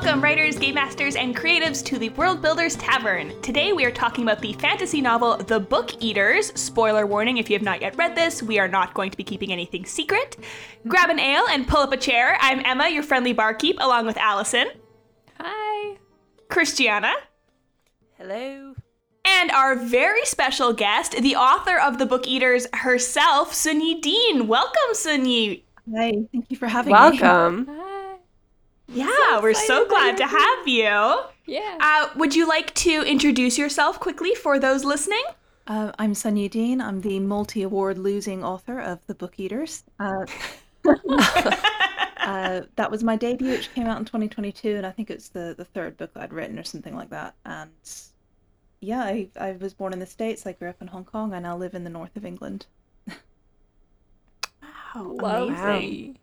Welcome, writers, game masters, and creatives, to the World Builders Tavern. Today we are talking about the fantasy novel The Book Eaters. Spoiler warning if you have not yet read this, we are not going to be keeping anything secret. Grab an ale and pull up a chair. I'm Emma, your friendly barkeep, along with Allison, Hi. Christiana, Hello. and our very special guest, the author of The Book Eaters herself, Sunyi Dean. Welcome, Sunyi. Hi, thank you for having me. Welcome. Hi. Yeah, we're so glad to have you. Yeah. Uh, would you like to introduce yourself quickly for those listening? Uh, I'm Sunyi Dean. I'm the multi-award losing author of The Book Eaters. Uh, uh, that was my debut, which came out in 2022, and I think it's the, the third book I'd written or something like that. And yeah, I, I was born in the States. I grew up in Hong Kong. I now live in the north of England. Wow. Lovely.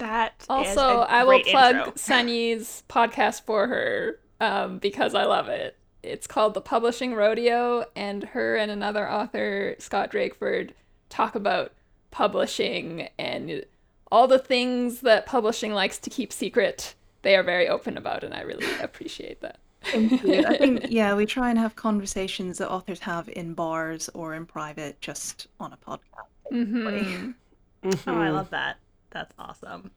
That is Also, a I will great plug intro. Sunyi's podcast for her um, because I love it. It's called The Publishing Rodeo, and her and another author, Scott Drakeford, talk about publishing and all the things that publishing likes to keep secret. They are very open about, and I really appreciate that. Thank you. I think, yeah, we try and have conversations that authors have in bars or in private, just on a podcast. hmm Oh, I love that. That's awesome.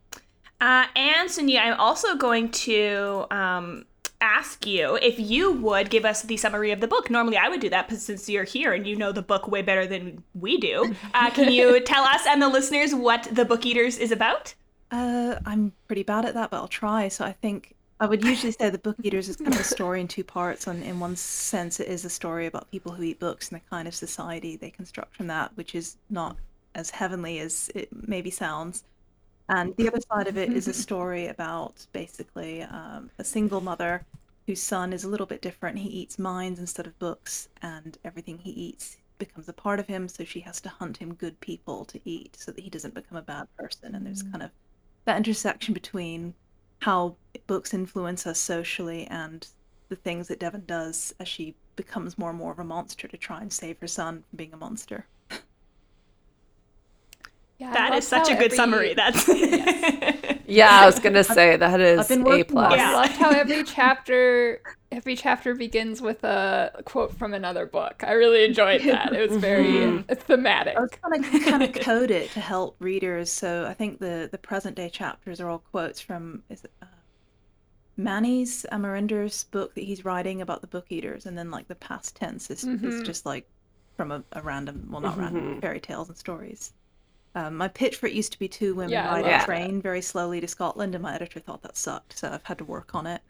Uh, and Sunyi, I'm also going to um, ask you if you would give us the summary of the book. Normally, I would do that, but since you're here and you know the book way better than we do, uh, can you tell us and the listeners what The Book Eaters is about? Uh, I'm pretty bad at that, but I'll try. So I think I would usually say the Book Eaters is kind of a story in two parts. And in one sense, it is a story about people who eat books and the kind of society they construct from that, which is not as heavenly as it maybe sounds. And the other side of it is a mm-hmm. story about basically um, a single mother whose son is a little bit different. He eats minds instead of books, and everything he eats becomes a part of him. So she has to hunt him good people to eat so that he doesn't become a bad person. And there's mm-hmm. kind of that intersection between how books influence us socially and the things that Devon does as she becomes more and more of a monster to try and save her son from being a monster. Yeah, I That love is such a good every- summary. That's Yeah, I was gonna say that is been a plus. Yeah. I loved how every chapter every chapter begins with a quote from another book. I really enjoyed that. It was very mm-hmm. thematic. I was trying to kind of code it to help readers. So I think the the present day chapters are all quotes from is it uh, Manny's uh, Amarinder's book that he's writing about the book eaters, and then like the past tense is, is mm-hmm. just like from a, a random, well not random, mm-hmm. fairy tales and stories. Um, my pitch for it used to be two women Yeah, I ride love a that. train very slowly to Scotland, and my editor thought that sucked, so I've had to work on it.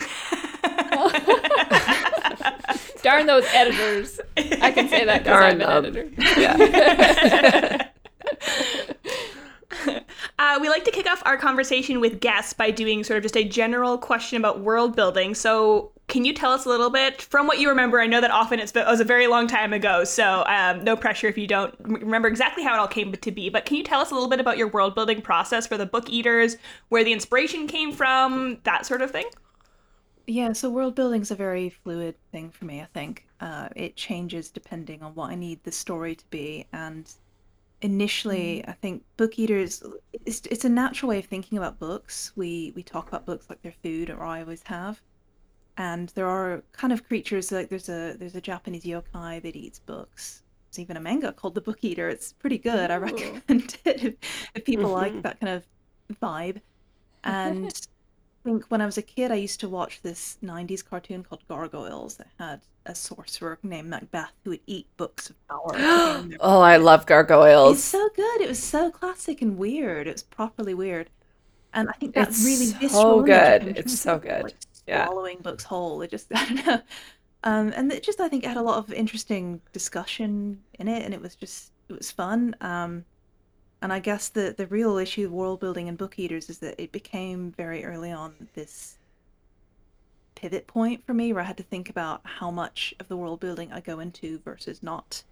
Darn those editors. I can say that because Darn I'm an them. editor. Yeah. Uh, we like to kick off our conversation with guests by doing sort of just a general question about world building. So, can you tell us a little bit from what you remember? I know that often it's, it was a very long time ago, so um, no pressure if you don't remember exactly how it all came to be. But can you tell us a little bit about your world building process for the book eaters, where the inspiration came from, that sort of thing? Yeah, so world building's a very fluid thing for me, I think. Uh, it changes depending on what I need the story to be. And initially, I think book eaters, it's, it's a natural way of thinking about books. We we talk about books like they're food, or I always have. And there are kind of creatures like there's a there's a Japanese yokai that eats books. There's even a manga called The Book Eater. It's pretty good. I recommend it if, if people like mm-hmm. that kind of vibe. And I think when I was a kid, I used to watch this 90s cartoon called Gargoyles that had a sorcerer named Macbeth who would eat books of power. to gain their- oh, I love Gargoyles. It's so good. It was so classic and weird. It was properly weird. And I think that It's really so good. It's so good. Like, Yeah. swallowing books whole. It just, I don't know. Um, and it just, I think, had a lot of interesting discussion in it, and it was just, it was fun. Um, and I guess the the real issue of world building and book eaters is that it became very early on this pivot point for me where I had to think about how much of the world building I go into versus not.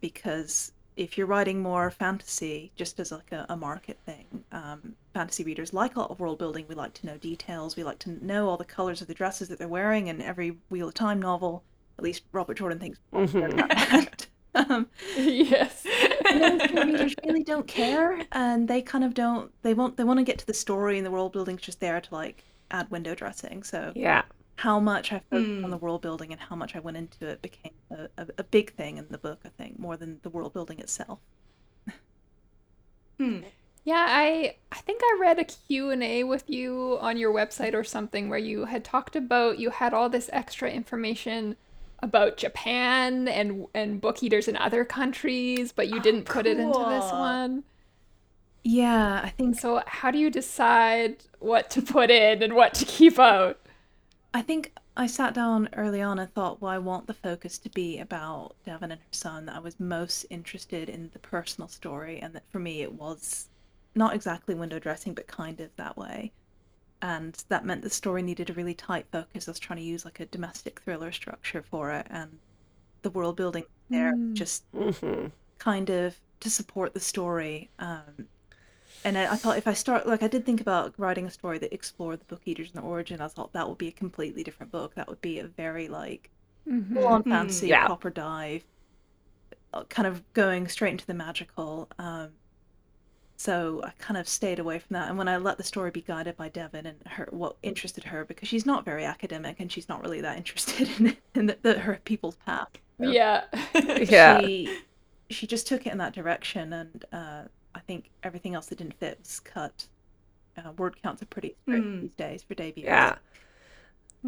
Because if you're writing more fantasy, just as like a, a market thing, um, fantasy readers like a lot of world building. We like to know details. We like to know all the colors of the dresses that they're wearing in every Wheel of Time novel. At least Robert Jordan thinks. Um, yes. most readers really don't care and they kind of don't they want they want to get to the story and the world building's just there to like add window dressing. So Yeah. How much I focused on Mm. the world building and how much I went into it became a, a, a big thing in the book, I think, more than the world building itself. Hmm. Yeah, I I think I read a Q&A with you on your website or something where you had talked about you had all this extra information about Japan and and book eaters in other countries, but you Oh, didn't put it into this one. Yeah, I think So how do you decide what to put in and what to keep out? I think I sat down early on and thought, well, I want the focus to be about Devon and her son. I was most interested in the personal story, and that for me it was not exactly window dressing, but kind of that way. And that meant the story needed a really tight focus. I was trying to use like a domestic thriller structure for it, and the world building there Mm. just hmm kind of to support the story. Um, and I, I thought if I start, like, I did think about writing a story that explored the book eaters and the origin. I thought that would be a completely different book. That would be a very like Mhm. full on Mhm. fantasy, Yeah. proper dive, uh, kind of going straight into the magical. Um, so I kind of stayed away from that. And when I let the story be guided by Devon and her, what interested her, because she's not very academic and she's not really that interested in, in the, the, her people's path. So Yeah. Yeah. she she just took it in that direction and uh, i think everything else that didn't fit was cut uh, word counts are pretty strict Mm. these days for debuts Yeah.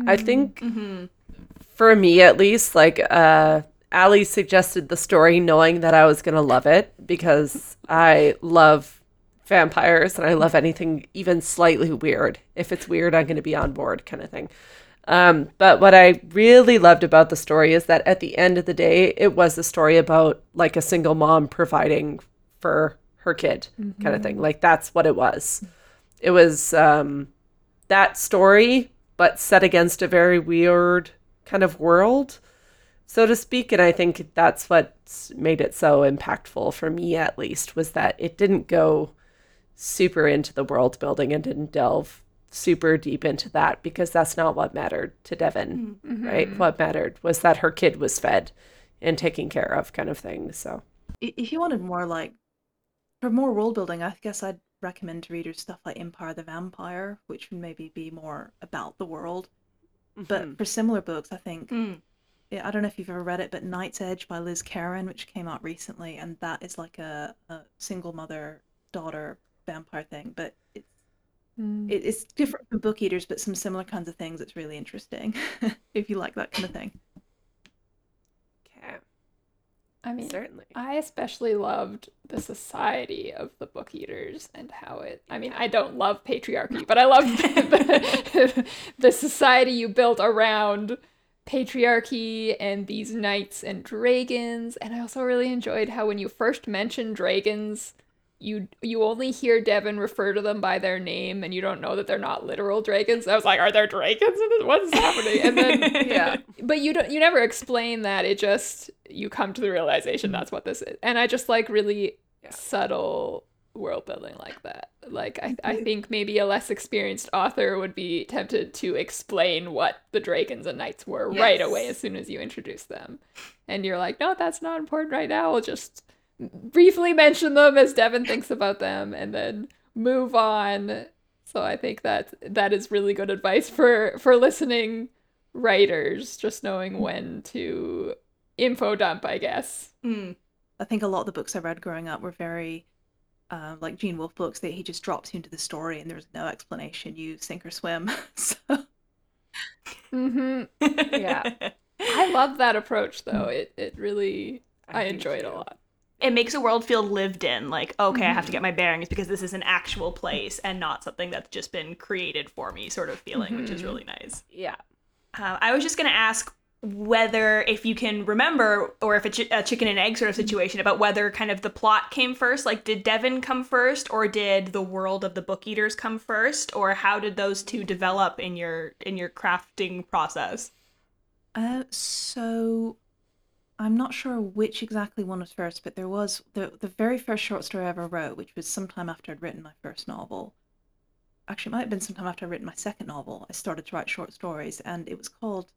I think hmm for me at least, like uh Ali suggested the story knowing that I was gonna love it because I love vampires and I love anything even slightly weird. If it's weird, I'm gonna be on board kind of thing. Um, but what I really loved about the story is that at the end of the day, it was a story about like a single mom providing for her kid kind of thing. Like that's what it was. It was um that story, but set against a very weird kind of world, so to speak. And I think that's what made it so impactful for me, at least, was that it didn't go super into the world building and didn't delve super deep into that because that's not what mattered to Devon, right? What mattered was that her kid was fed and taken care of, kind of thing. So, I- if you wanted more like for more world building i guess i'd recommend to readers stuff like empire the vampire which would maybe be more about the world but Mhm. for similar books i think Mm. yeah, I don't know if you've ever read it, but Night's Edge by Liz Kerin, which came out recently, and that is like a, a single mother daughter vampire thing, but it's Mm. it, it's different from Book Eaters, but some similar kinds of things. It's really interesting if you like that kind of thing. okay, I mean, certainly. I especially loved the society of the book eaters and how it. I mean, I don't love patriarchy, but I love the, the society you built around patriarchy and these knights and dragons. And I also really enjoyed how when you first mentioned dragons, you you only hear Devon refer to them by their name, and you don't know that they're not literal dragons. I was like, are there dragons in this? What's happening? And then Yeah. but you don't you never explain that it just you come to the realization that's what this is and i just like really Yeah. subtle world building like that like I, I think maybe a less experienced author would be tempted to explain what the dragons and knights were right away as soon as you introduce them and you're like no that's not important right now we'll just briefly mention them as Devon thinks about them and then move on. So i think that that is really good advice for for listening writers just knowing when to info dump i guess. Mm. I think a lot of the books I read growing up were very uh, like Gene Wolfe books that he just drops you into the story and there's no explanation. You sink or swim. so. Hmm Yeah. i love that approach though. It it really i, do enjoy it a lot it makes a world feel lived in like okay i have to get my bearings because this is an actual place and not something that's just been created for me sort of feeling which is really nice. Yeah. uh, i was just going to ask whether if you can remember or if it's a chicken and egg sort of situation about whether kind of the plot came first like did devon come first or did the world of the book eaters come first or how did those two develop in your in your crafting process? Uh, so I'm not sure which exactly one was first, but there was the the very first short story I ever wrote, which was sometime after I'd written my first novel. Actually, it might have been sometime after I'd written my second novel. I started to write short stories, and it was called,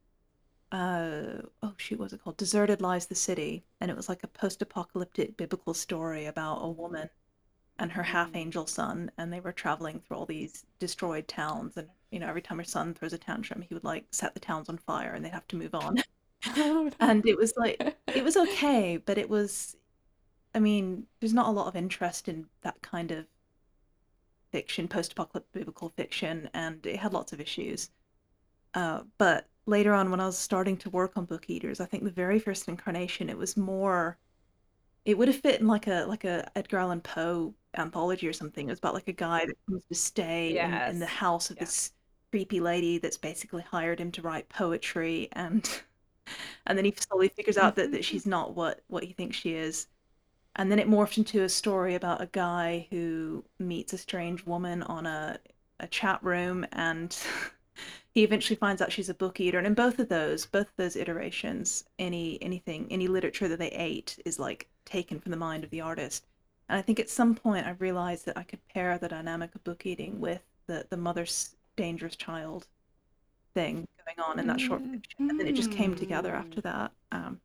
uh, oh shoot, what was it called? Deserted Lies the City, and it was like a post-apocalyptic biblical story about a woman and her half angel son, and they were traveling through all these destroyed towns. And you know, every time her son throws a tantrum, he would like set the towns on fire, and they'd have to move on. and it was like it was okay, but it was. I mean, there's not a lot of interest in that kind of fiction, post-apocalyptic biblical fiction, and it had lots of issues. Uh, but later on, when I was starting to work on Book Eaters, I think the very first incarnation, it was more. It would have fit in like a like a Edgar Allan Poe anthology or something. It was about like a guy that comes to stay in, in the house of Yeah. this creepy lady that's basically hired him to write poetry, and and then he slowly figures out that, that she's mm-hmm. not what what he thinks she is. And then it morphed into a story about a guy who meets a strange woman on a a chat room and he eventually finds out she's a book eater and in both of those both of those iterations any anything any literature that they ate is like taken from the mind of the artist. And i think at some point i realized that i could pair the dynamic of book eating with the the mother's dangerous child thing going on in that short Mm. fiction and then it just came together after that um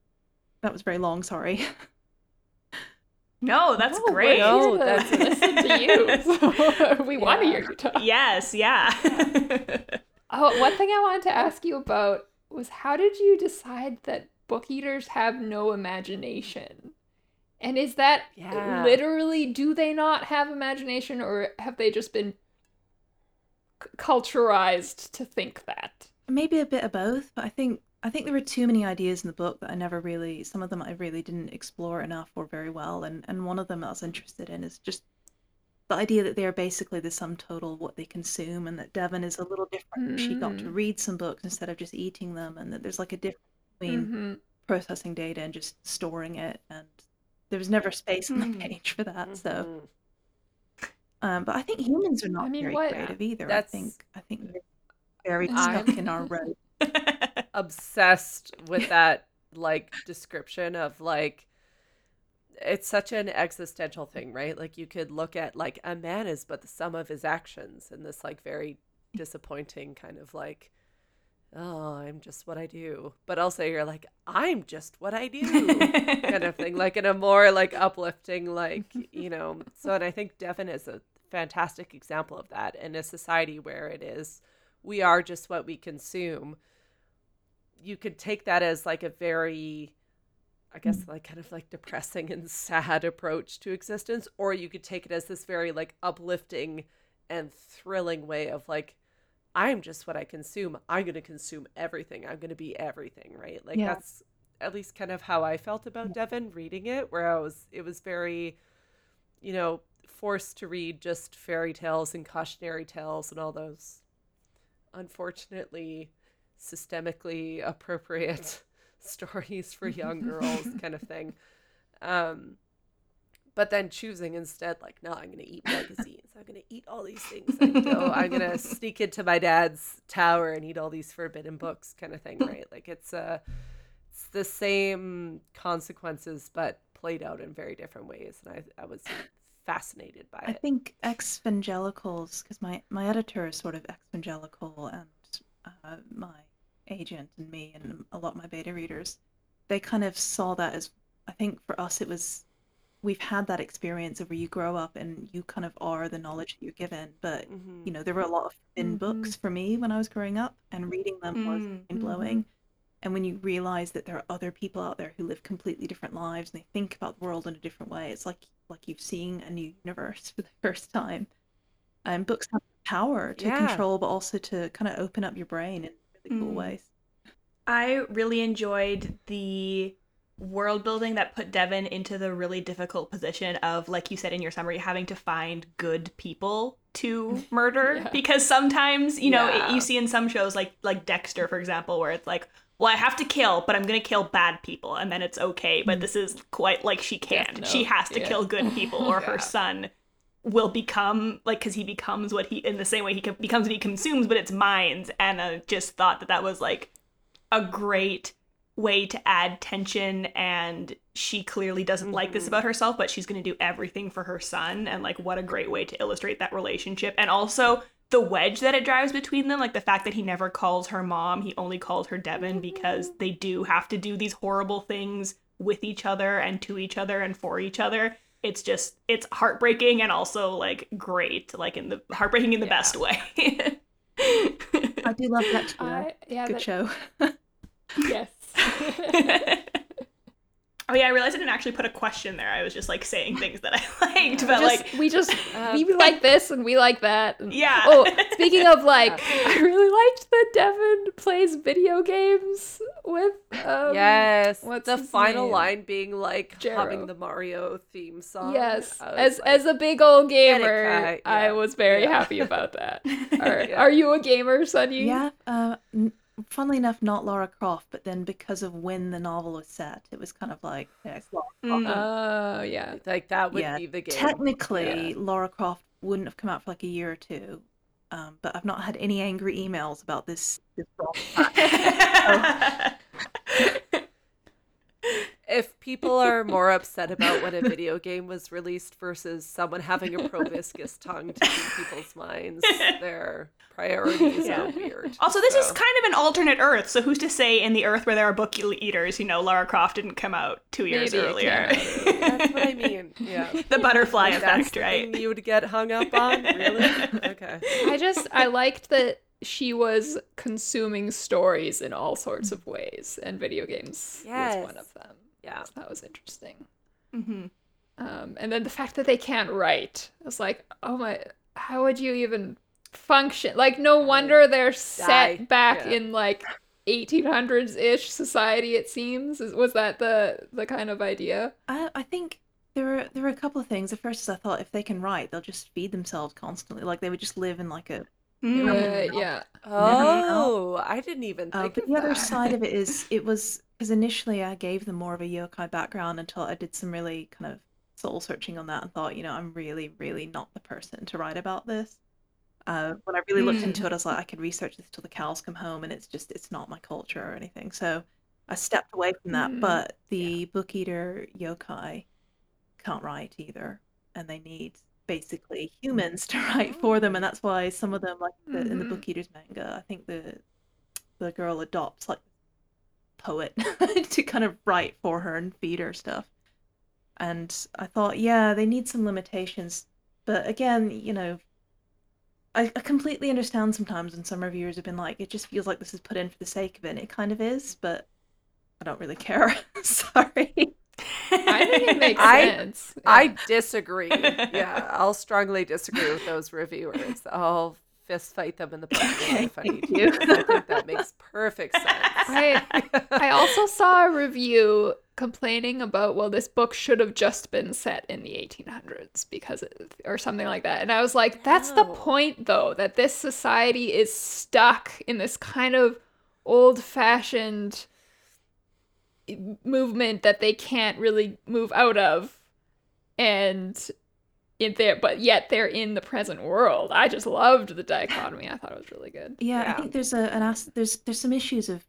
that was very long sorry No, that's Oh, great. No, that's- listen to you. So we want to hear you talk. Yes, yeah. Oh, one thing I wanted to ask you about was how did you decide that book eaters have no imagination? And is that Yeah. literally do they not have imagination or have they just been c- culturized to think that? maybe a bit of both but i think i think there were too many ideas in the book that i never really some of them i really didn't explore enough or very well and and one of them i was interested in is just the idea that they are basically the sum total of what they consume and that devon is a little different she got to Mm. read some books instead of just eating them and that there's like a difference between Mhm. processing data and just storing it and there was never space on the Mm. page for that so Mhm. Um but i think humans are not mean, very what- creative either That's- i think i think we're very I'm- stuck in our road obsessed with that like description of like it's such an existential thing, right? Like you could look at like a man is but the sum of his actions and this like very disappointing kind of like oh, I'm just what I do. But also you're like I'm just what I do kind of thing like in a more like uplifting like, you know. So and I think Devon is a fantastic example of that in a society where it is we are just what we consume. You could take that as like a very i guess mm. like kind of like depressing and sad approach to existence or you could take it as this very like uplifting and thrilling way of like i'm just what i consume. I'm going to consume everything. I'm going to be everything right? Like Yeah. that's at least kind of how i felt about devon reading it where i was it was very you know forced to read just fairy tales and cautionary tales and all those unfortunately systemically appropriate stories for young girls kind of thing. Um but then choosing instead like no i'm gonna eat magazines. I'm gonna eat all these things. Go i'm gonna sneak into my dad's tower and eat all these forbidden books kind of thing right? Like it's uh it's the same consequences but played out in very different ways. And i, I was fascinated by I it I think evangelicals, because my my editor is sort of evangelical, and uh, my agent and me and a lot of my beta readers, they kind of saw that as I think for us it was we've had that experience of where you grow up and you kind of are the knowledge that you're given, but Mhm. you know there were a lot of thin books for me when I was growing up, and reading them was Mm, mind blowing. And when you realize that there are other people out there who live completely different lives and they think about the world in a different way, it's like like you've seen a new universe for the first time. And books have power to Yeah. control, but also to kind of open up your brain in really cool Mm. ways. I really enjoyed the world building that put Devon into the really difficult position of, like you said in your summary, having to find good people to murder. Yeah. Because sometimes, you know, it, you see in some shows like like Dexter, for example, where it's like, well, I have to kill, but I'm gonna kill bad people, and then it's okay. But this is quite like she can. Death She has to yeah. kill good people, or her son will become like because he becomes what he in the same way he becomes what he consumes, but it's minds. And I just thought that that was like a great way to add tension and she clearly doesn't like this Mhm. about herself but she's going to do everything for her son and like what a great way to illustrate that relationship and also the wedge that it drives between them like the fact that he never calls her mom he only calls her Devon because they do have to do these horrible things with each other and to each other and for each other it's just it's heartbreaking and also like great, like in the heartbreaking in the Yeah. best way. I do love that too. I, yeah, Good that- show. Yes. oh yeah, I realized I didn't actually put a question there. I was just like saying things that I liked, We but just- like we just Um, we like this and we like that. and- yeah. Oh, speaking of like, I really liked that Devon plays video games with. Um, yes. what's the final name? line being like Jero. humming the Mario theme song. Yes, as like, as a big old Get it, gamer, Cai. I was very Yeah. happy about that. Are, Yeah. are you a gamer, Sunyi? yeah. Uh, n- funnily enough, not Lara Croft, but then because of when the novel was set, it was kind of like yeah, it's Lara Croft. Mm. Oh yeah. like that would Yeah, be the game. Technically, Yeah. Lara Croft wouldn't have come out for like a year or two. Um, but I've not had any angry emails about this. this fact. if people are more upset about when a video game was released versus someone having a proboscis tongue to read people's minds, their priorities Yeah. are weird. Also, this is kind of an alternate Earth, so who's to say in the Earth where there are book eaters, you know, Lara Croft didn't come out two years Maybe earlier. That's what I mean. Yeah. the butterfly That's effect, the right? thing you would get hung up on? Really? Okay. I just I liked that she was consuming stories in all sorts of ways, and video games was one of them. Yeah. So that was interesting. hmm Um, and then the fact that they can't write, I was like, oh my, how would you even function? Like, no wonder they're set Die. back Yeah. in like 1800s ish society. It seems was that the the kind of idea? I, I think there are there are a couple of things. At first, is I thought if they can write, they'll just feed themselves constantly. Like they would just live in like a. Mm. Uh, yeah. Oh, I didn't even Uh, but the other side of it is it was because initially I gave them more of a yokai background until I did some really kind of soul searching on that and thought, you know, I'm really, really not the person to write about this. Uh, when I really looked Mm. into it, I was like, I could research this till the cows come home, and it's just it's not my culture or anything. So I stepped away from that. Mm, But the book eater yokai can't write either, and they need basically humans to write for them, and that's why some of them, like the, in the Mhm. book eaters manga, I think the the girl adopts like poet to kind of write for her and feed her stuff. And I thought, yeah, they need some limitations. But again, you know, I, I completely understand sometimes when some reviewers have been like, it just feels like this is put in for the sake of it. And it kind of is, but I don't really care. Sorry. I think it makes I- sense. I disagree. Yeah, I'll strongly disagree with those reviewers. I'll fist fight them in the parking lot if I need to. I think that makes perfect sense. I I also saw a review complaining about well this book should have just been set in the 1800s because it, or something like that and I was like that's the point though that this society is stuck in this kind of old fashioned movement that they can't really move out of and in there but yet they're in the present world. I just loved the dichotomy. I thought it was really good. Yeah, Yeah. I think there's a an as- there's there's some issues of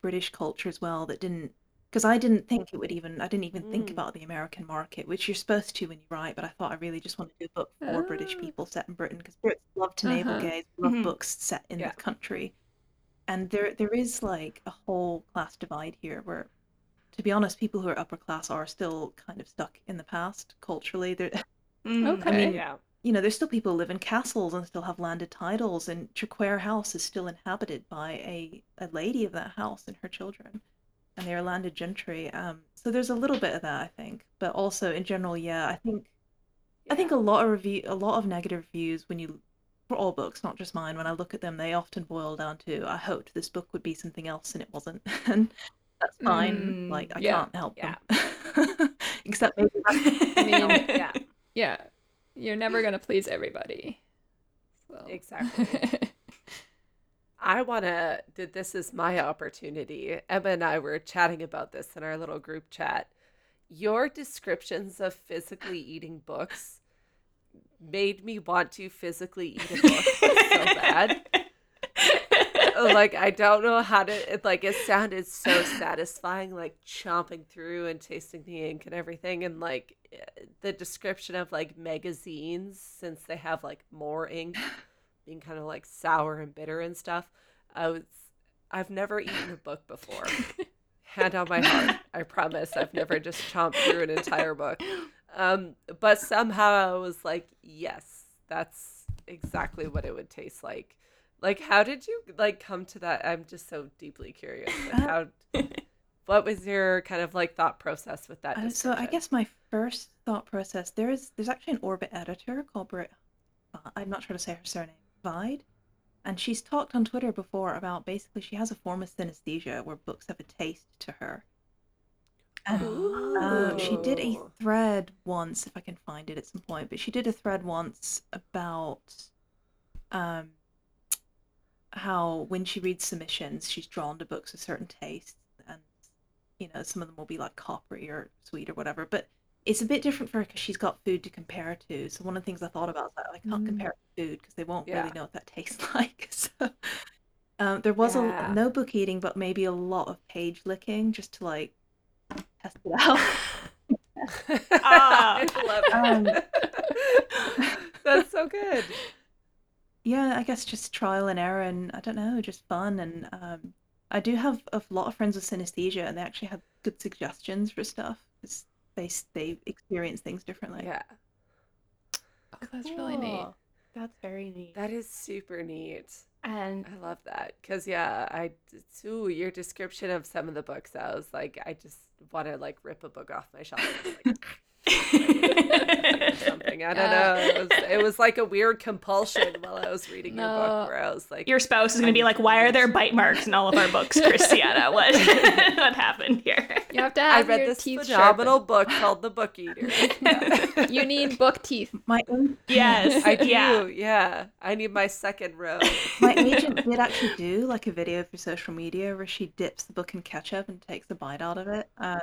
British culture as well that didn't because I didn't think it would even I didn't even think Mm. about the American market, which you're supposed to when you write. But I thought I really just wanted to do a book for British Ah. people set in Britain because Brits love to navel Uh-huh. gaze, love Mhm. books set in Yeah. the country, and there there is like a whole class divide here where. To be honest, people who are upper class are still kind of stuck in the past culturally. They're, Mm. Okay. I mean, yeah. you know, there's still people who live in castles and still have landed titles, and Traquair House is still inhabited by a, a lady of that house and her children, and they are landed gentry. Um, so there's a little bit of that, I think, but also in general, yeah, I think I think a lot of review, a lot of negative reviews when you for all books, not just mine. When I look at them, they often boil down to I hoped this book would be something else and it wasn't, and that's fine. Mm, like I yeah, can't help yeah. them, except maybe that's I mean, yeah, Yeah, you're never gonna please everybody. So. exactly. I want to. This is my opportunity. Emma and I were chatting about this in our little group chat. Your descriptions of physically eating books made me want to physically eat a book so bad. like I don't know how to. It, like it sounded so satisfying, like chomping through and tasting the ink and everything, and like the description of like magazines since they have like more ink being kind of like sour and bitter and stuff. I was I've never eaten a book before. Hand on my heart, I promise. I've never just chomped through an entire book. Um, but somehow I was like, yes, that's exactly what it would taste like. Like, how did you like come to that? I'm just so deeply curious. Like, how? what was your kind of like thought process with that? Uh, so I guess my first thought process there is there's actually an Orbit editor called Brit. uh, I'm not sure to say her surname. Hvide, and she's talked on Twitter before about basically she has a form of synesthesia where books have a taste to her. And uh, she did a thread once, if I can find it at some point, but she did a thread once about um, how when she reads submissions, she's drawn to books of certain tastes, and you know some of them will be like coppery or sweet or whatever. But it's a bit different for her because she's got food to compare to. So one of the things I thought about is that I can't Mm. compare it to food because they won't Yeah. really know what that tastes like. So um, there was Yeah. a no book eating, but maybe a lot of page licking just to like test it out. Ah. I love Um. That's so good. yeah, I guess just trial and error, and I don't know, just fun. And um, I do have a lot of friends with synesthesia, and they actually have good suggestions for stuff because they they experience things differently. Yeah. Oh, that's really neat. That's very neat. That is super neat. and I love that because yeah, I ooh your description of some of the books. I was like, I just want to like rip a book off my shelf. and, like, something. I don't Yeah. know. It was, it was like a weird compulsion while I was reading your book, where I was like, Your spouse is going to be need like, "Why are there bite marks in all of our books, Christiana? What what happened here?" You have to I have read your this teeth phenomenal book called The Book Eater. sharpened. You need book teeth. My own Yes, I do. yeah. Yeah. I need my second row. my agent did actually do like a video for social media where she dips the book in ketchup and takes a bite out of it. Um,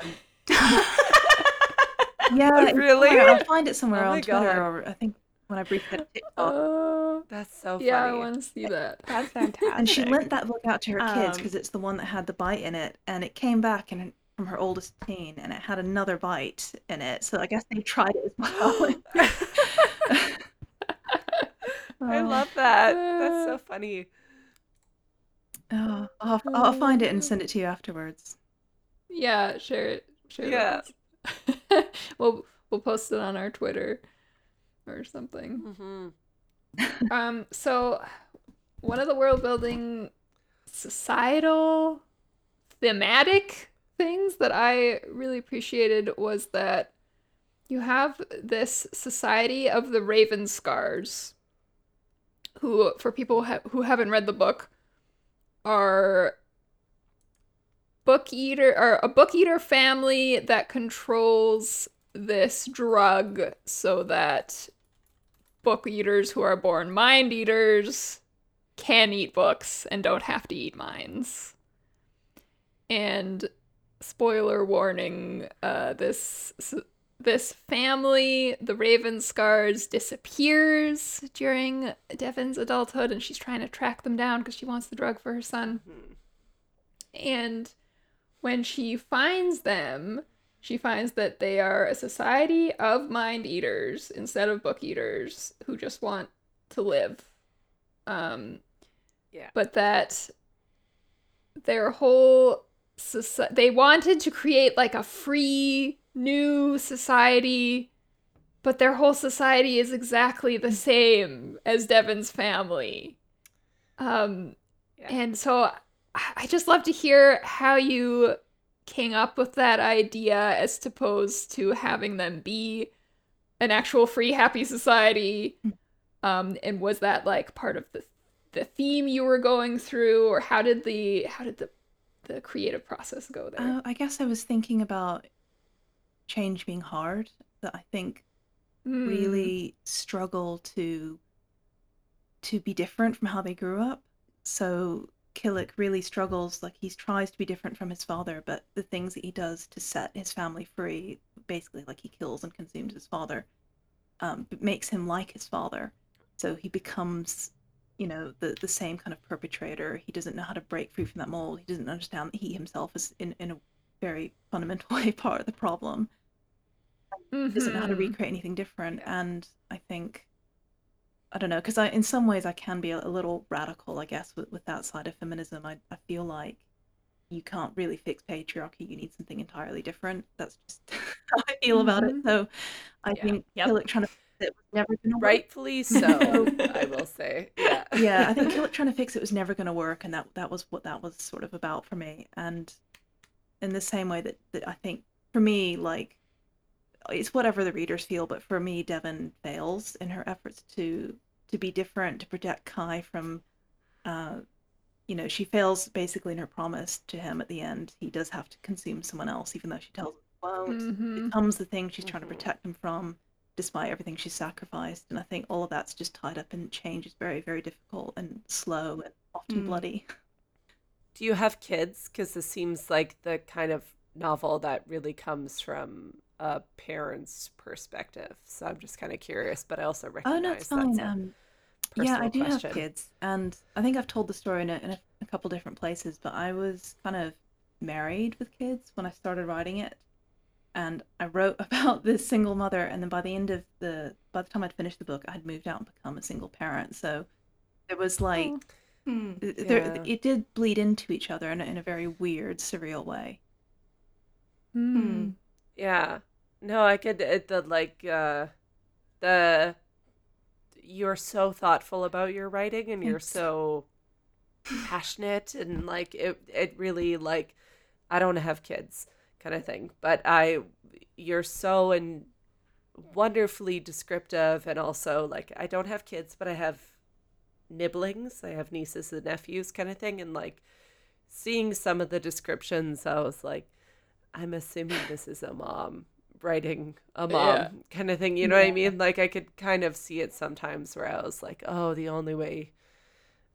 yeah, Really? I'll find it somewhere Oh on Twitter, God. or I think when I briefly had TikTok. Oh, That's so funny. yeah, I want to see that. that's fantastic. And she lent that book out to her kids Um, because it's the one that had the bite in it, and it came back and from her oldest teen, and it had another bite in it. So I guess they tried it as well. I love that. That's so funny. Oh, I'll, I'll find it and send it to you afterwards. Yeah, share it. Share Yeah. it. we'll we'll post it on our Twitter or something. hmm Um, so one of the world building societal thematic things that I really appreciated was that you have this society of the Ravenscars, who, for people ha- who haven't read the book, are book eater or a book eater family that controls this drug so that book eaters who are born mind eaters can eat books and don't have to eat minds. And spoiler warning, uh, this this family, the Ravenscars, disappears during Devon's adulthood, and she's trying to track them down because she wants the drug for her son. And when she finds them, she finds that they are a society of mind eaters instead of book eaters who just want to live. Um, Yeah. But that their whole society, they wanted to create like a free new society, but their whole society is exactly the same as Devon's family. Um, Yeah. and so I just love to hear how you came up with that idea as opposed to having them be an actual free happy society. Um, and was that like part of the the theme you were going through, or how did the how did the the creative process go there? Uh, I guess I was thinking about change being hard. That I think Mm. really struggle to to be different from how they grew up. So Killick really struggles, like he tries to be different from his father, but the things that he does to set his family free, basically like he kills and consumes his father, um, makes him like his father. So he becomes, you know, the the same kind of perpetrator. He doesn't know how to break free from that mold. He doesn't understand that he himself is in in a very fundamental way part of the problem doesn't know how to Mhm. recreate anything different and i think i don't know because i in some ways i can be a, little radical i guess with, with that side of feminism I, I feel like you can't really fix patriarchy you need something entirely different that's just how I feel about it. Mhm. So I Yeah. think Yep. Killick trying to it was never going to work. Rightfully so, I will say. Yeah. Yeah, I think Killick trying to fix it was never going to work, and that that was what that was sort of about for me. And in the same way that, that I think for me, like it's whatever the readers feel, but for me, Devon fails in her efforts to to be different, to protect Cai from, uh, you know, she fails basically in her promise to him at the end. He does have to consume someone else, even though she tells him he won't. Mhm. Becomes the thing she's trying to Mhm. protect him from, despite everything she's sacrificed. And I think all of that's just tied up in change is very, very difficult and slow and often Mm. bloody. Do you have kids? Because this seems like the kind of novel that really comes from a parent's perspective. So I'm just kind of curious, but I also recognize. Oh no, it's that's fine. a Um, personal yeah, I do question. have kids, and I think I've told the story in, a, in a, a couple different places. But I was kind of married with kids when I started writing it, and I wrote about this single mother. And then by the end of the, by the time I'd finished the book, I had moved out and become a single parent. So it was like, Oh. Hmm. there, Yeah. it did bleed into each other in a, in a very weird, surreal way. Hmm. Yeah. No, I could it the like uh the you're so thoughtful about your writing and you're Thanks. so passionate and like it it really like I don't have kids kind of thing, but I you're so and wonderfully descriptive and also like I don't have kids, but I have nibblings. I have nieces and nephews kind of thing and like seeing some of the descriptions I was like I'm assuming this is a mom writing a mom Yeah. kind of thing. You know what I mean? Like I could kind of see it sometimes where I was like, oh, the only way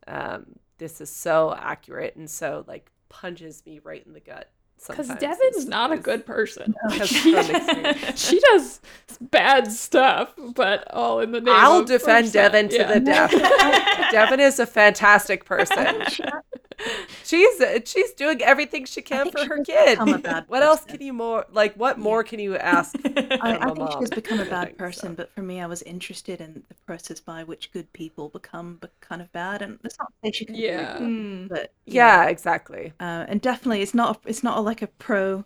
um, this is so accurate and so like punches me right in the gut. Because sometimes Devon's is- not a good person. Because she does bad stuff, but all in the name I'll of defend first- Devon to yeah. the death. Devon is a fantastic person. She- She's she's doing everything she can for her kid. become a bad What else can you more like? What more can you ask? I, I think she has mom become a bad person, so. but for me, I was interested in the process by which good people become be- kind of bad, and that's not say she can Yeah. Hmm. but Yeah, exactly. uh, and definitely it's not a, it's not a, like a pro.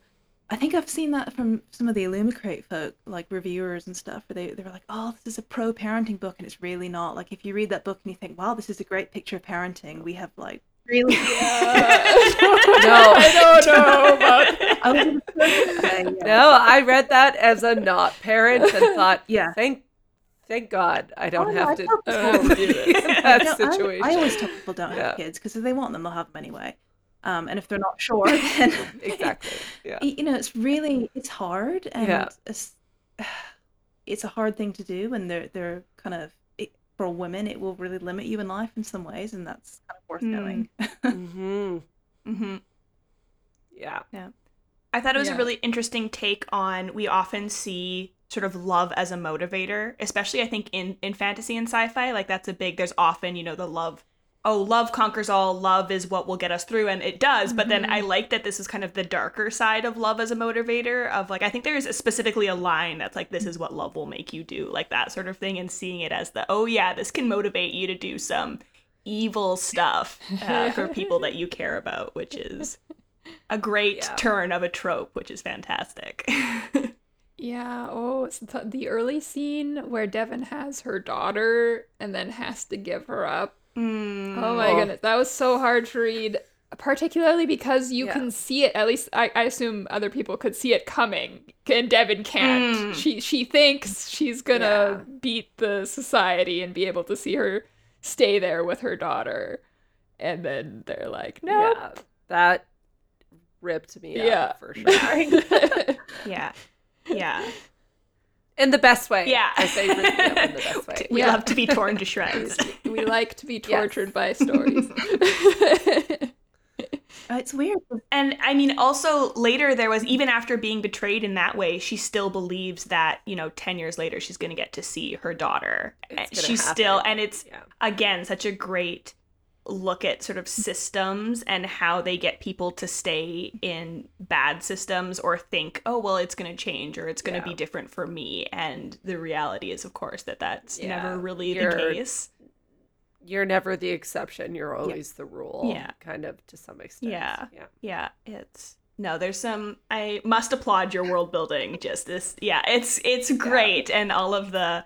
I think I've seen that from some of the Illumicrate folk, like reviewers and stuff, where they they were like, "Oh, this is a pro parenting book," and it's really not. Like if you read that book and you think, "Wow, this is a great picture of parenting," we have like really. No. I don't know about. I was yeah. No, I read that as a not parent and thought, Yeah. thank, thank God, I don't Oh, I have to I don't to do this. in that No, I- situation. I, always tell people don't Yeah. have kids because if they want them, they'll have them anyway. Um, and if they're not sure, then exactly. Yeah. you know it's really it's hard and Yeah. it's, it's a hard thing to do and they're they're kind of for women it will really limit you in life in some ways and that's kind of worth Hmm. knowing hmm hmm Yeah. I thought it was Yeah. a really interesting take on we often see sort of love as a motivator, especially I think in in fantasy and sci-fi, like that's a big there's often, you know, the love oh, love conquers all, love is what will get us through and it does, but then I like that this is kind of the darker side of love as a motivator of like I think there's specifically a line that's like this is what love will make you do, like that sort of thing and seeing it as the oh yeah, this can motivate you to do some evil stuff uh, for people that you care about, which is a great Yeah. turn of a trope, which is fantastic. Yeah. Oh, it's the, the early scene where Devon has her daughter and then has to give her up. Mm. Oh my Oh. goodness, that was so hard to read. Particularly because you Yeah. can see it. At least I, I assume other people could see it coming, and Devon can't. Mm. She she thinks she's gonna Yeah. beat the society and be able to see her stay there with her daughter, and then they're like, no. Yeah. That ripped me Yeah. up for sure. Yeah. Yeah. In the best way. Yeah. I say ripped up in the best way. We Yeah. love to be torn to shreds. we like to be Yes. tortured by stories. Uh, it's weird And I mean, also later there was even after being betrayed in that way, she still believes that you know, ten years later she's going to get to see her daughter. It's And gonna she's still, and it's Yeah. again such a great look at sort of systems and how they get people to stay in bad systems or think, oh well, it's going to change or it's going to Yeah. be different for me. And the reality is, of course, that that's Yeah. never really the You're- case. You're never the exception. You're always the rule. Yeah. Kind of to some extent. Yeah. Yeah. Yeah, it's no, there's some. I must applaud your world building. Just this, yeah, it's it's great, and all of the.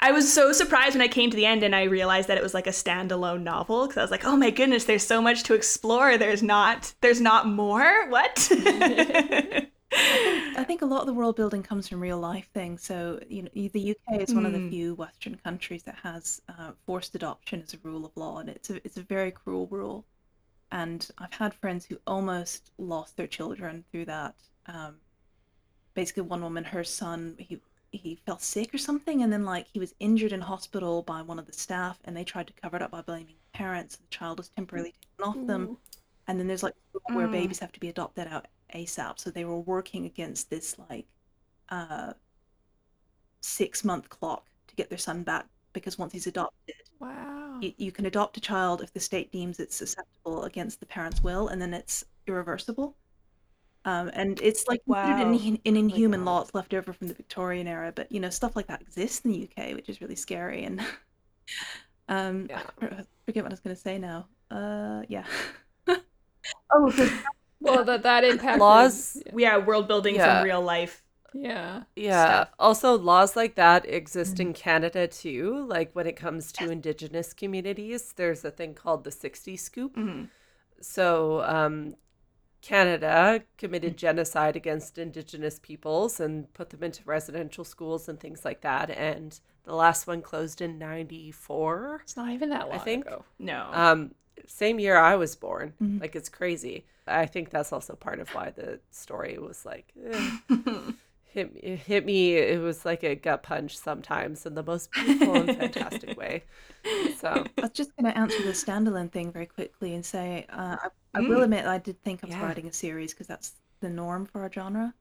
I was so surprised when I came to the end and I realized that it was like a standalone novel because I was like, oh my goodness, there's so much to explore. There's not, there's not more. What? I think a lot of the world building comes from real life things. So, you know, the UK is one of the Mm. few Western countries that has uh, forced adoption as a rule of law, and it's a it's a very cruel rule. And I've had friends who almost lost their children through that. Um, basically, one woman, her son, he he fell sick or something, and then like he was injured in hospital by one of the staff, and they tried to cover it up by blaming the parents. The child was temporarily taken off them, and then there's like where Mm. babies have to be adopted out ASAP. So they were working against this like uh six month clock to get their son back because once he's adopted, Wow. you, you can adopt a child if the state deems it's susceptible against the parent's will, and then it's irreversible. Um, and it's like considered an, Wow. inhu- an inhuman God. law. It's left over from the Victorian era, but you know stuff like that exists in the UK, which is really scary. And um, Yeah. For- forget what I was going to say now. Uh, yeah. oh, Well, that that impacted Laws- yeah, world building Yeah. from real life. Yeah. Yeah. stuff. Also, laws like that exist Mm. in Canada too. Like when it comes to Indigenous communities, there's a thing called the 60s Scoop. Mhm. So, um, Canada committed genocide against Indigenous peoples and put them into residential schools and things like that. And the last one closed in 94. It's not even that long I think- ago. No. Um, same year I was born. Mhm. Like it's crazy. I think that's also part of why the story was like eh, hit me, it hit me. It was like a gut punch sometimes in the most beautiful and fantastic way. So I was just going to answer the standalone thing very quickly and say uh, I, I will Mm. admit I did think of Yeah. writing a series because that's the norm for our genre.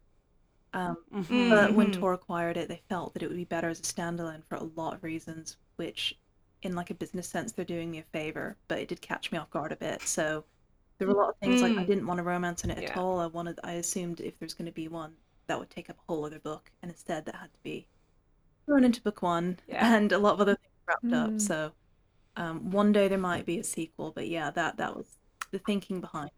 Um, mhm. But when Mhm. Tor acquired it, they felt that it would be better as a standalone for a lot of reasons, which, in like a business sense, they're doing me a favor. But it did catch me off guard a bit. So there were a lot of things like I Mm. didn't want a romance in it at all. I wanted, I assumed if there's going to be one, that would take up a whole other book, and instead that had to be thrown into book one, Yeah. and a lot of other things wrapped up. Mm. So um, one day there might be a sequel, but yeah, that that was the thinking behind.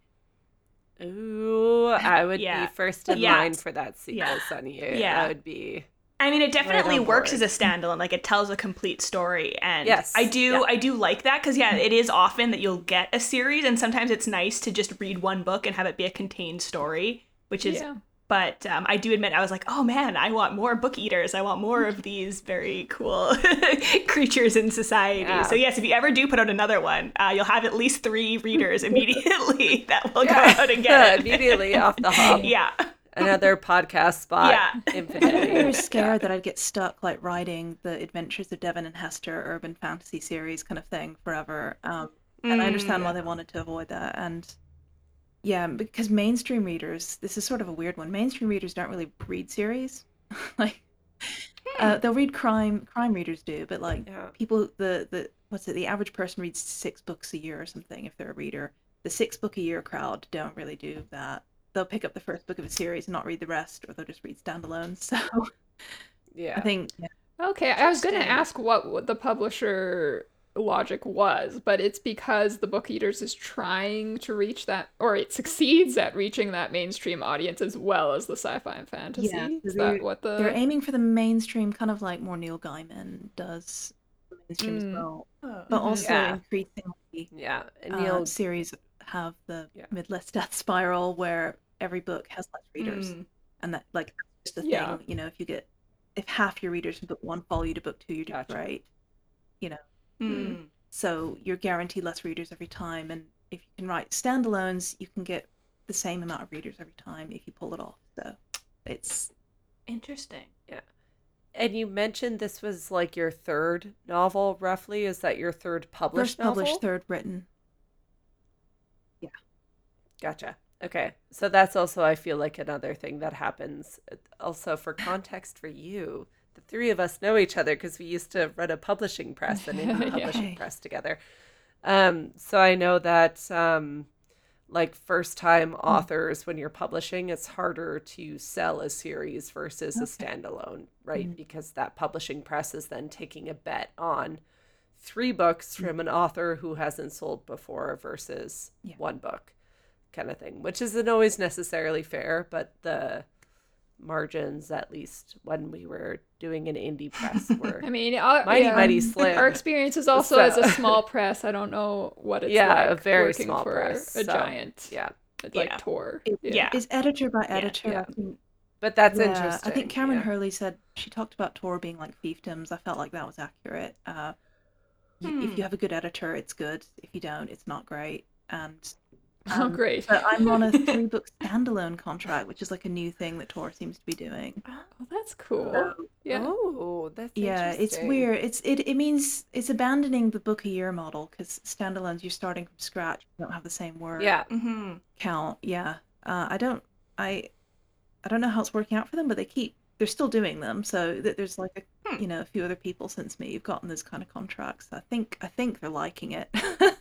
Ooh, I would Yeah. be first in Yeah. line for that sequel, Yeah. Sunyi. Yeah. I would be. I mean, it definitely on works as a standalone. Like it tells a complete story, and Yes, I do, yeah. I do like that because yeah, it is often that you'll get a series, and sometimes it's nice to just read one book and have it be a contained story, which is. yeah. But um, I do admit, I was like, oh man, I want more book eaters. I want more of these very cool creatures in society. Yeah. So yes, if you ever do put out another one, uh, you'll have at least three readers immediately that will Yeah. go out and get it Immediately off the hop. yeah. Another podcast spot. Yeah. I was Infinitely. very scared that I'd get stuck like writing the Adventures of Devon and Hester urban fantasy series kind of thing forever. Um, and I understand Mm. why they wanted to avoid that. And yeah, because mainstream readers, this is sort of a weird one. Mainstream readers don't really read series. like uh, they'll read crime. Crime readers do, but like Yeah. people, the the what's it? The average person reads six books a year or something if they're a reader. The six book a year crowd don't really do that. They'll pick up the first book of a series and not read the rest, or they'll just read standalone. So Yeah. I think yeah, Okay, I was going to ask what the publisher logic was, but it's because the Book Eaters is trying to reach that, or it succeeds at reaching that mainstream audience as well as the sci-fi and fantasy. Yeah, is they're- that what the? they're aiming for the mainstream, kind of like more Neil Gaiman does mainstream Mm. as well. Oh, But mhm. also Yeah. increasingly, Yeah. And uh, series have the Yeah. midless death spiral where every book has less readers, Mm. and that like that's just the Yeah. thing. You know, if you get if half your readers in book one follow you to book two, you're doing Gotcha. great. You know, Mm. so you're guaranteed less readers every time, and if you can write standalones, you can get the same amount of readers every time if you pull it off. So it's Interesting. Yeah. And you mentioned this was like your third novel, roughly. Is that your third published first published, novel? third written. Yeah. Gotcha. Okay. So that's also, I feel like, another thing that happens. Uh, Also, for context for you, the three of us know each other because we used to run a publishing press and indie Yeah. publishing press together. Um, so I know that, um, like, first time authors, when you're publishing, it's harder to sell a series versus a standalone, right? Mhm. Because that publishing press is then taking a bet on three books from an author who hasn't sold before versus Yeah. one book. kind of thing, which isn't always necessarily fair, but the margins, at least when we were doing an indie press, were I mean, uh, mighty, yeah, mighty slim. Our experience is also as a small press. I don't know what it's Yeah, a very working small for press, a so, giant yeah. It's like Yeah. tour. It- Yeah. It's editor by editor. yeah. I But that's yeah, interesting. I think Kameron yeah. Hurley said she talked about Tor being like fiefdoms. I felt like that was accurate. Uh, y- Hmm. If you have a good editor, it's good. If you don't, it's not great. And Oh, um, great. But I'm on a three book standalone contract, which is like a new thing that Tor seems to be doing. Oh, that's cool. So, Yeah. Oh, that's yeah, it's weird. It's it, it means it's abandoning the book a year model because standalones you're starting from scratch. You don't have the same word Yeah. Mm-hmm. count. Yeah, uh, I don't I I don't know how it's working out for them, but they keep they're still doing them. So th- there's like a Hmm. you know a few other people since me who've gotten those kind of contracts. I think I think they're liking it.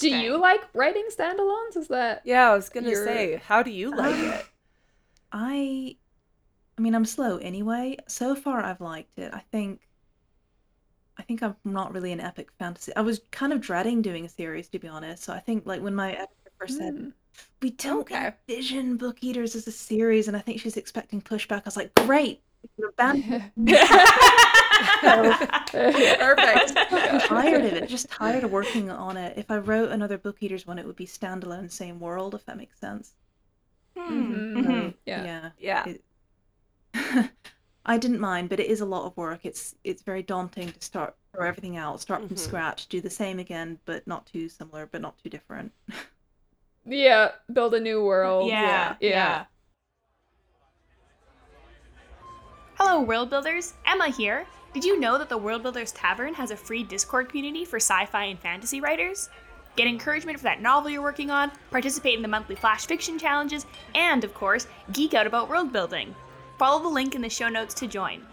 Do you like writing standalones? Is that Yeah, I was gonna You're- say, how do you like Um, it? I I mean I'm slow anyway. So far I've liked it. I think I think I'm not really an epic fantasy. I was kind of dreading doing a series to be honest. So I think like when my editor first said Hmm. we don't Okay. envision Book Eaters as a series, and I think she's expecting pushback. I was like, great. Perfect. I'm tired of it. Just tired of working on it. If I wrote another Book Eaters one, it would be standalone, same world, if that makes sense. Hmm. Mhm. Mhm. So, Yeah. yeah. Yeah. It- I didn't mind, but it is a lot of work. It's it's very daunting to start throw everything out, start from Mhm. scratch, do the same again, but not too similar, but not too different. Yeah, build a new world. Yeah, Yeah. yeah. Hello, World Builders. Emma here. Did you know that the World Builders Tavern has a free Discord community for sci fi and fantasy writers? Get encouragement for that novel you're working on, participate in the monthly flash fiction challenges, and, of course, geek out about world building. Follow the link in the show notes to join.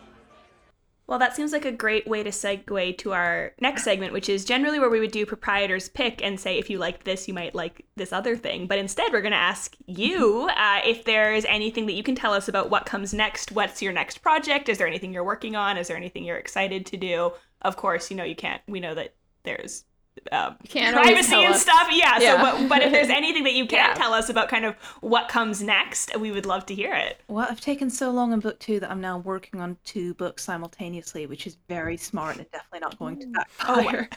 Well, that seems like a great way to segue to our next segment, which is generally where we would do proprietor's pick and say, if you like this, you might like this other thing. But instead, we're going to ask you uh, if there's anything that you can tell us about what comes next. What's your next project? Is there anything you're working on? Is there anything you're excited to do? Of course, you know, you can't, we know that there's um, can't privacy and us. stuff. Yeah. So, but, but if there's anything that you can Yeah. tell us about kind of what comes next, we would love to hear it. Well, I've taken so long on book two that I'm now working on two books simultaneously, which is very smart and definitely not going to backfire.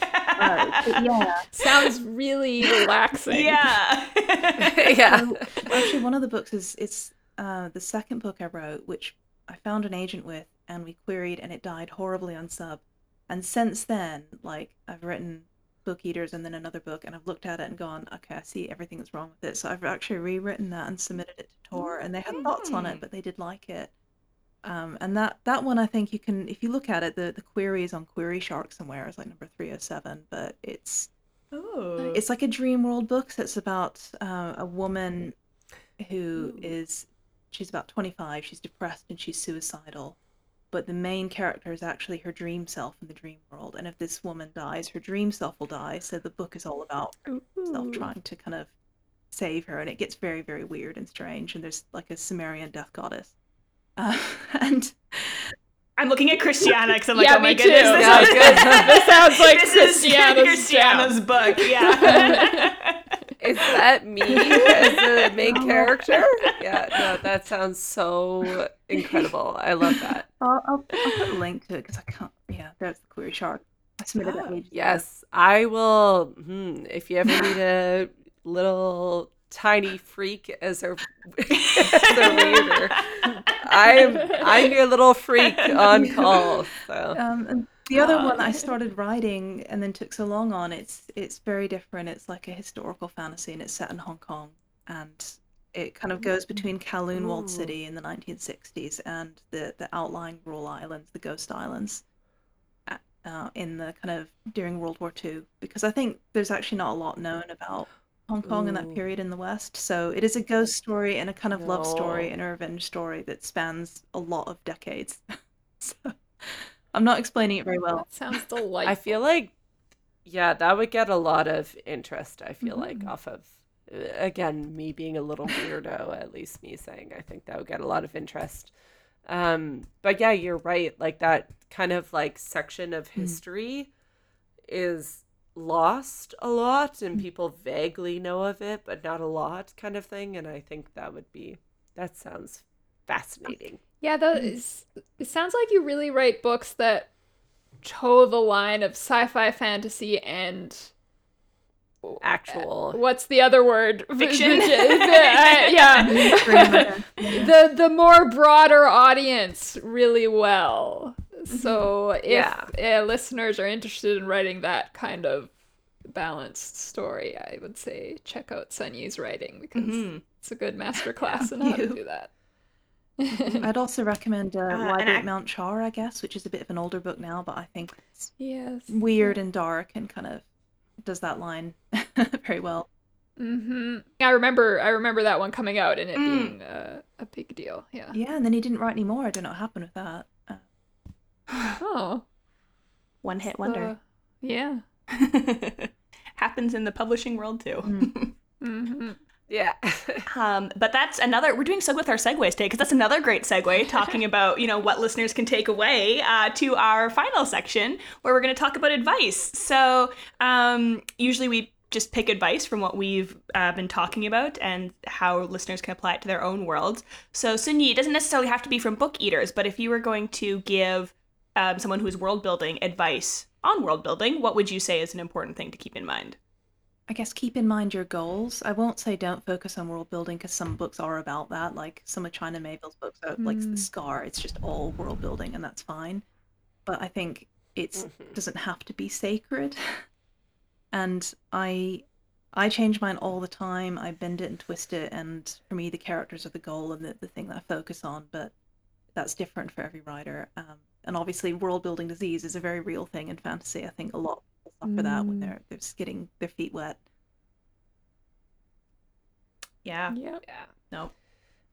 Uh, yeah. Sounds really relaxing. yeah. yeah. So, actually, one of the books is it's uh, the second book I wrote, which I found an agent with, and we queried, and it died horribly on sub. And since then, like I've written Book Eaters and then another book, and I've looked at it and gone, okay, I see everything that's wrong with it. So I've actually rewritten that and submitted it to Tor, and they had thoughts on Mm. it, but they did like it. Um, and that that one, I think you can, if you look at it, the the query is on Query Shark somewhere. It's like number three hundred seven, but it's Ooh. it's like a dream world book that's about uh, a woman who is she's about 25 she's depressed and she's suicidal but the main character is actually her dream self in the dream world and if this woman dies her dream self will die so the book is all about herself Ooh. trying to kind of save her and it gets very very weird and strange and there's like a sumerian death goddess uh, and I'm looking at Christiana because I'm like, Yeah, oh my too. goodness, this, Yeah, is, good. This sounds like this is Christiana's Christiana's book. Yeah. Is that me as the main character? Yeah, no, that sounds so incredible. I love that. I'll, I'll, I'll put a link to it because i can't yeah there's the query shark i submitted that ago. Yes, I will. Hmm, if you ever need a little tiny freak as a, as a reader, I'm I'm your little freak on call. So Um, the other one I started writing and then took so long on, it's it's very different. It's like a historical fantasy and it's set in Hong Kong and it kind of goes between Kowloon Walled City in the 1960s and the the outlying rural islands, the Ghost Islands, uh, uh, in the kind of during World War II. Because I think there's actually not a lot known about Hong Kong in that period in the West. So it is a ghost story and a kind of love story and a revenge story that spans a lot of decades. so I'm not explaining it very well. That sounds delightful. I feel like, yeah, that would get a lot of interest. I feel like Mhm. off of, uh, again, me being a little weirdo, at least me saying, I think that would get a lot of interest. Um, but yeah, you're right. Like that kind of like section of history is lost a lot and people vaguely know of it but not a lot kind of thing and I think that would be that sounds fascinating. Yeah, those, it sounds like you really write books that toe the line of sci-fi fantasy and Actual what's the other word? Fiction? yeah. the the more broader audience really well. So if Yeah. uh, listeners are interested in writing that kind of balanced story, I would say check out Sunyi's writing because Mhm. it's a good master class in how to do that. I'd also recommend uh, and Library I- at Mount Char, I guess, which is a bit of an older book now, but I think it's yes. weird and dark and kind of does that line very well. hmm I remember I remember that one coming out and it Mm. being uh, a big deal. Yeah. Yeah, and then he didn't write any more. I don't know what happened with that. Uh, Oh. One hit wonder. uh, yeah. Happens in the publishing world too. hmm yeah. Um, but that's another. We're doing so with our segues today because that's another great segue talking about you know what listeners can take away uh, to our final section where we're going to talk about advice. So um, usually we just pick advice from what we've uh, been talking about and how listeners can apply it to their own worlds. So Sunyi, it doesn't necessarily have to be from book eaters, but if you were going to give um, someone who's world building advice on world building, what would you say is an important thing to keep in mind? I guess keep in mind your goals. I won't say don't focus on world building because some books are about that. Like some of China Miéville's books, are, like Mm. The Scar, it's just all world building, and that's fine. But I think it Mhm. doesn't have to be sacred. And I, I change mine all the time. I bend it and twist it, and for me, the characters are the goal and the, the thing that I focus on. But that's different for every writer. Um, and obviously, world building disease is a very real thing in fantasy. I think a lot of people suffer that when Mm. they're they're just getting their feet wet. Yeah. Yeah. Yeah. No.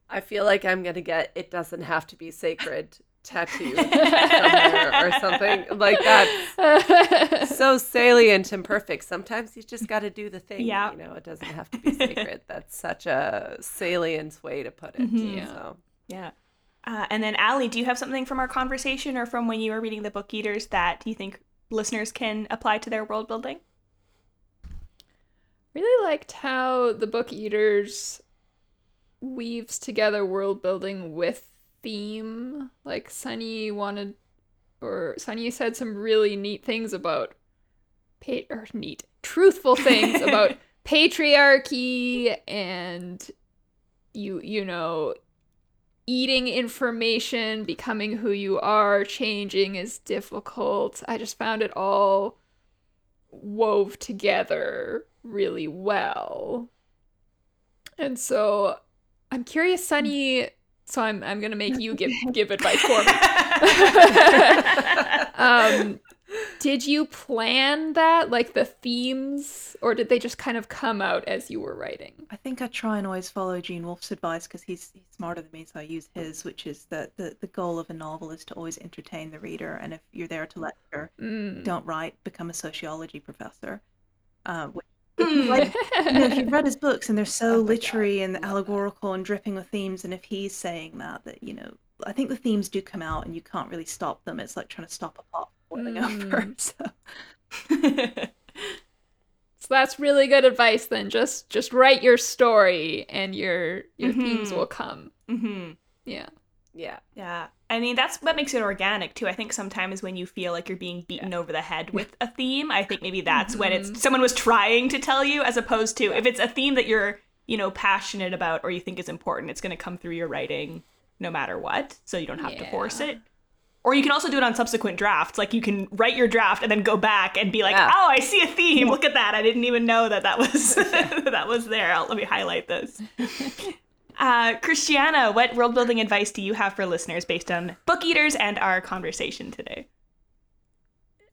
I feel like I'm gonna get it doesn't have to be sacred tattooed somewhere or something like that. So salient and perfect. Sometimes you just got to do the thing. Yeah. You know, it doesn't have to be sacred. That's such a salient way to put it. Mhm. Yeah. So Yeah. Uh, and then, Allie, do you have something from our conversation or from when you were reading the book eaters that you think listeners can apply to their world building? really liked how the book eaters weaves together world building with theme like Sunyi wanted or Sunyi said some really neat things about pa- or neat truthful things about patriarchy and you you know eating information becoming who you are changing is difficult i just found it all wove together really well. And so I'm curious, Sunyi. So I'm I'm gonna make you give give advice for me. um, did you plan that, like the themes, or did they just kind of come out as you were writing? I think I try and always follow Gene Wolfe's advice because he's, he's smarter than me, so I use his, which is that the, the goal of a novel is to always entertain the reader, and if you're there to lecture, Mm. don't write, become a sociology professor. Uh, which, Hmm. like, you know, if you've read his books and they're so Oh my God, literary and allegorical and dripping with themes, and if he's saying that, that you know, I think the themes do come out and you can't really stop them. It's like trying to stop a pot boiling over. Mm. So So that's really good advice. Then just just write your story, and your your themes Mhm. will come. hmm Yeah. yeah. Yeah. I mean, that's what makes it organic too. I think sometimes when you feel like you're being beaten over the head with a theme, I think maybe that's when Mhm. it's someone was trying to tell you, as opposed to if it's a theme that you're, you know, passionate about or you think is important, it's going to come through your writing no matter what. So you don't have to force it. Or you can also do it on subsequent drafts. Like you can write your draft and then go back and be like, Yeah. "Oh, I see a theme. Look at that. I didn't even know that that was that was there. I'll, let me highlight this." Uh, Christiana, what world building advice do you have for listeners based on book eaters and our conversation today?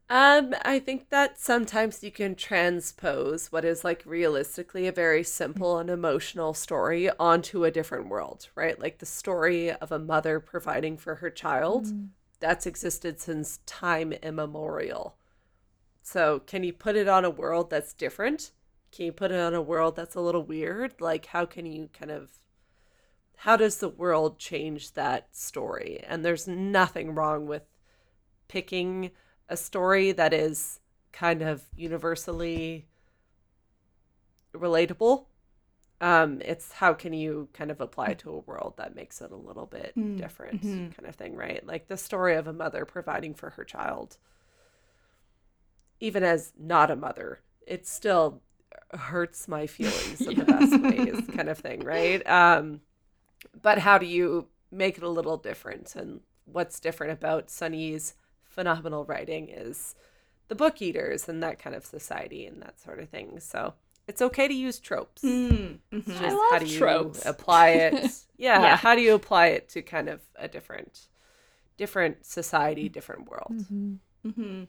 Um, I think that sometimes you can transpose what is like realistically a very simple and emotional story onto a different world, right? Like the story of a mother providing for her child that's existed since time immemorial. So, can you put it on a world that's different? Can you put it on a world that's a little weird? Like, how can you kind of how does the world change that story? And there's nothing wrong with picking a story that is kind of universally relatable. Um, it's how can you kind of apply to a world that makes it a little bit Mm, different, mhm. kind of thing, right? Like the story of a mother providing for her child, even as not a mother, it still hurts my feelings in the best ways, kind of thing, right? Um, but how do you make it a little different? And what's different about Sunyi's phenomenal writing is the book eaters and that kind of society and that sort of thing. So it's okay to use tropes. Mm, It's mhm. just I how love do you tropes. apply it? Yeah, Yeah. how do you apply it to kind of a different, different society, different world? hmm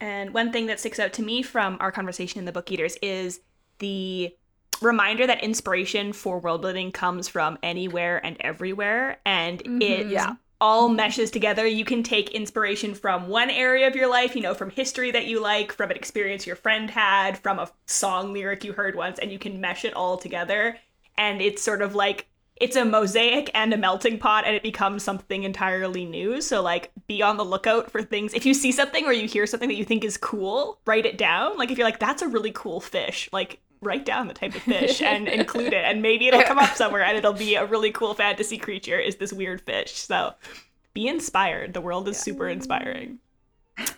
And one thing that sticks out to me from our conversation in the Book Eaters is the reminder that inspiration for world building comes from anywhere and everywhere, and it Yeah. All meshes together. You can take inspiration from one area of your life, you know, from history that you like, from an experience your friend had, from a song lyric you heard once, and you can mesh it all together. And it's sort of like it's a mosaic and a melting pot and it becomes something entirely new. So like be on the lookout for things. If you see something or you hear something that you think is cool, write it down. Like if you're like that's a really cool fish, like write down the type of fish and include it and maybe it'll come up somewhere and it'll be a really cool fantasy creature is this weird fish. So be inspired. The world is super inspiring.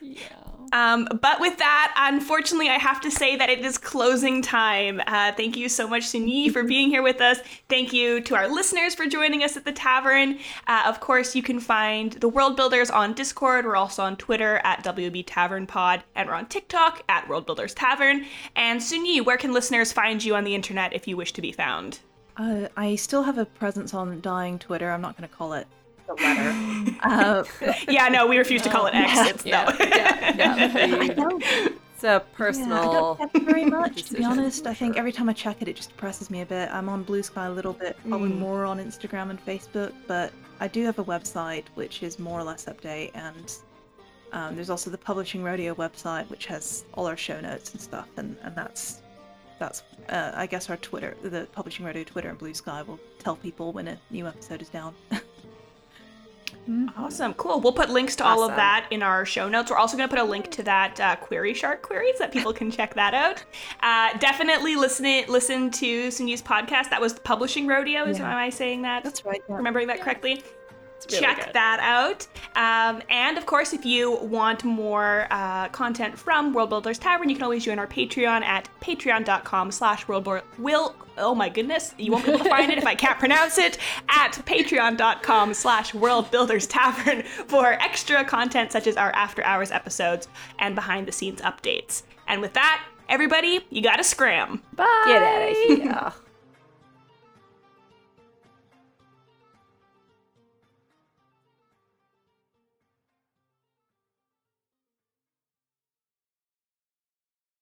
Yeah. Um, but with that, unfortunately, I have to say that it is closing time. Uh, thank you so much, Sunyi, for being here with us. Thank you to our listeners for joining us at the tavern. Uh, of course, you can find the World Builders on Discord. We're also on Twitter at WB Tavern Pod, and we're on TikTok at World Builders Tavern. And Sunyi, where can listeners find you on the internet if you wish to be found? Uh, I still have a presence on dying Twitter. I'm not going to call it the letter. uh, Yeah, no, we refuse to call it X. It's Yeah. no. yeah. Yeah. I don't, It's a yeah, I personal. don't get it very much, to be honest. I think every time I check it, it just depresses me a bit. I'm on Blue Sky a little bit, probably Mm. more on Instagram and Facebook, but I do have a website which is more or less update, and um, there's also the Publishing Rodeo website which has all our show notes and stuff, and, and that's that's uh, I guess our Twitter, the Publishing Rodeo Twitter and Blue Sky will tell people when a new episode is down. Awesome, cool. We'll put links to all of that in our show notes. We're also going to put a link to that uh, Query Shark queries that people can check that out. Uh, definitely listen it, listen to Sunyi's podcast. That was the Publishing Rodeo. Is Yeah. am I saying that? That's right. yeah. remembering that correctly. Really Check good. that out. Um, and of course, if you want more uh, content from World Builders Tavern, you can always join our Patreon at patreon.com slash world will oh my goodness, you won't be able to find it if I can't pronounce it, at patreon.com slash world builders tavern for extra content such as our after hours episodes and behind the scenes updates. And with that, everybody, you gotta scram. Bye. Get out of here.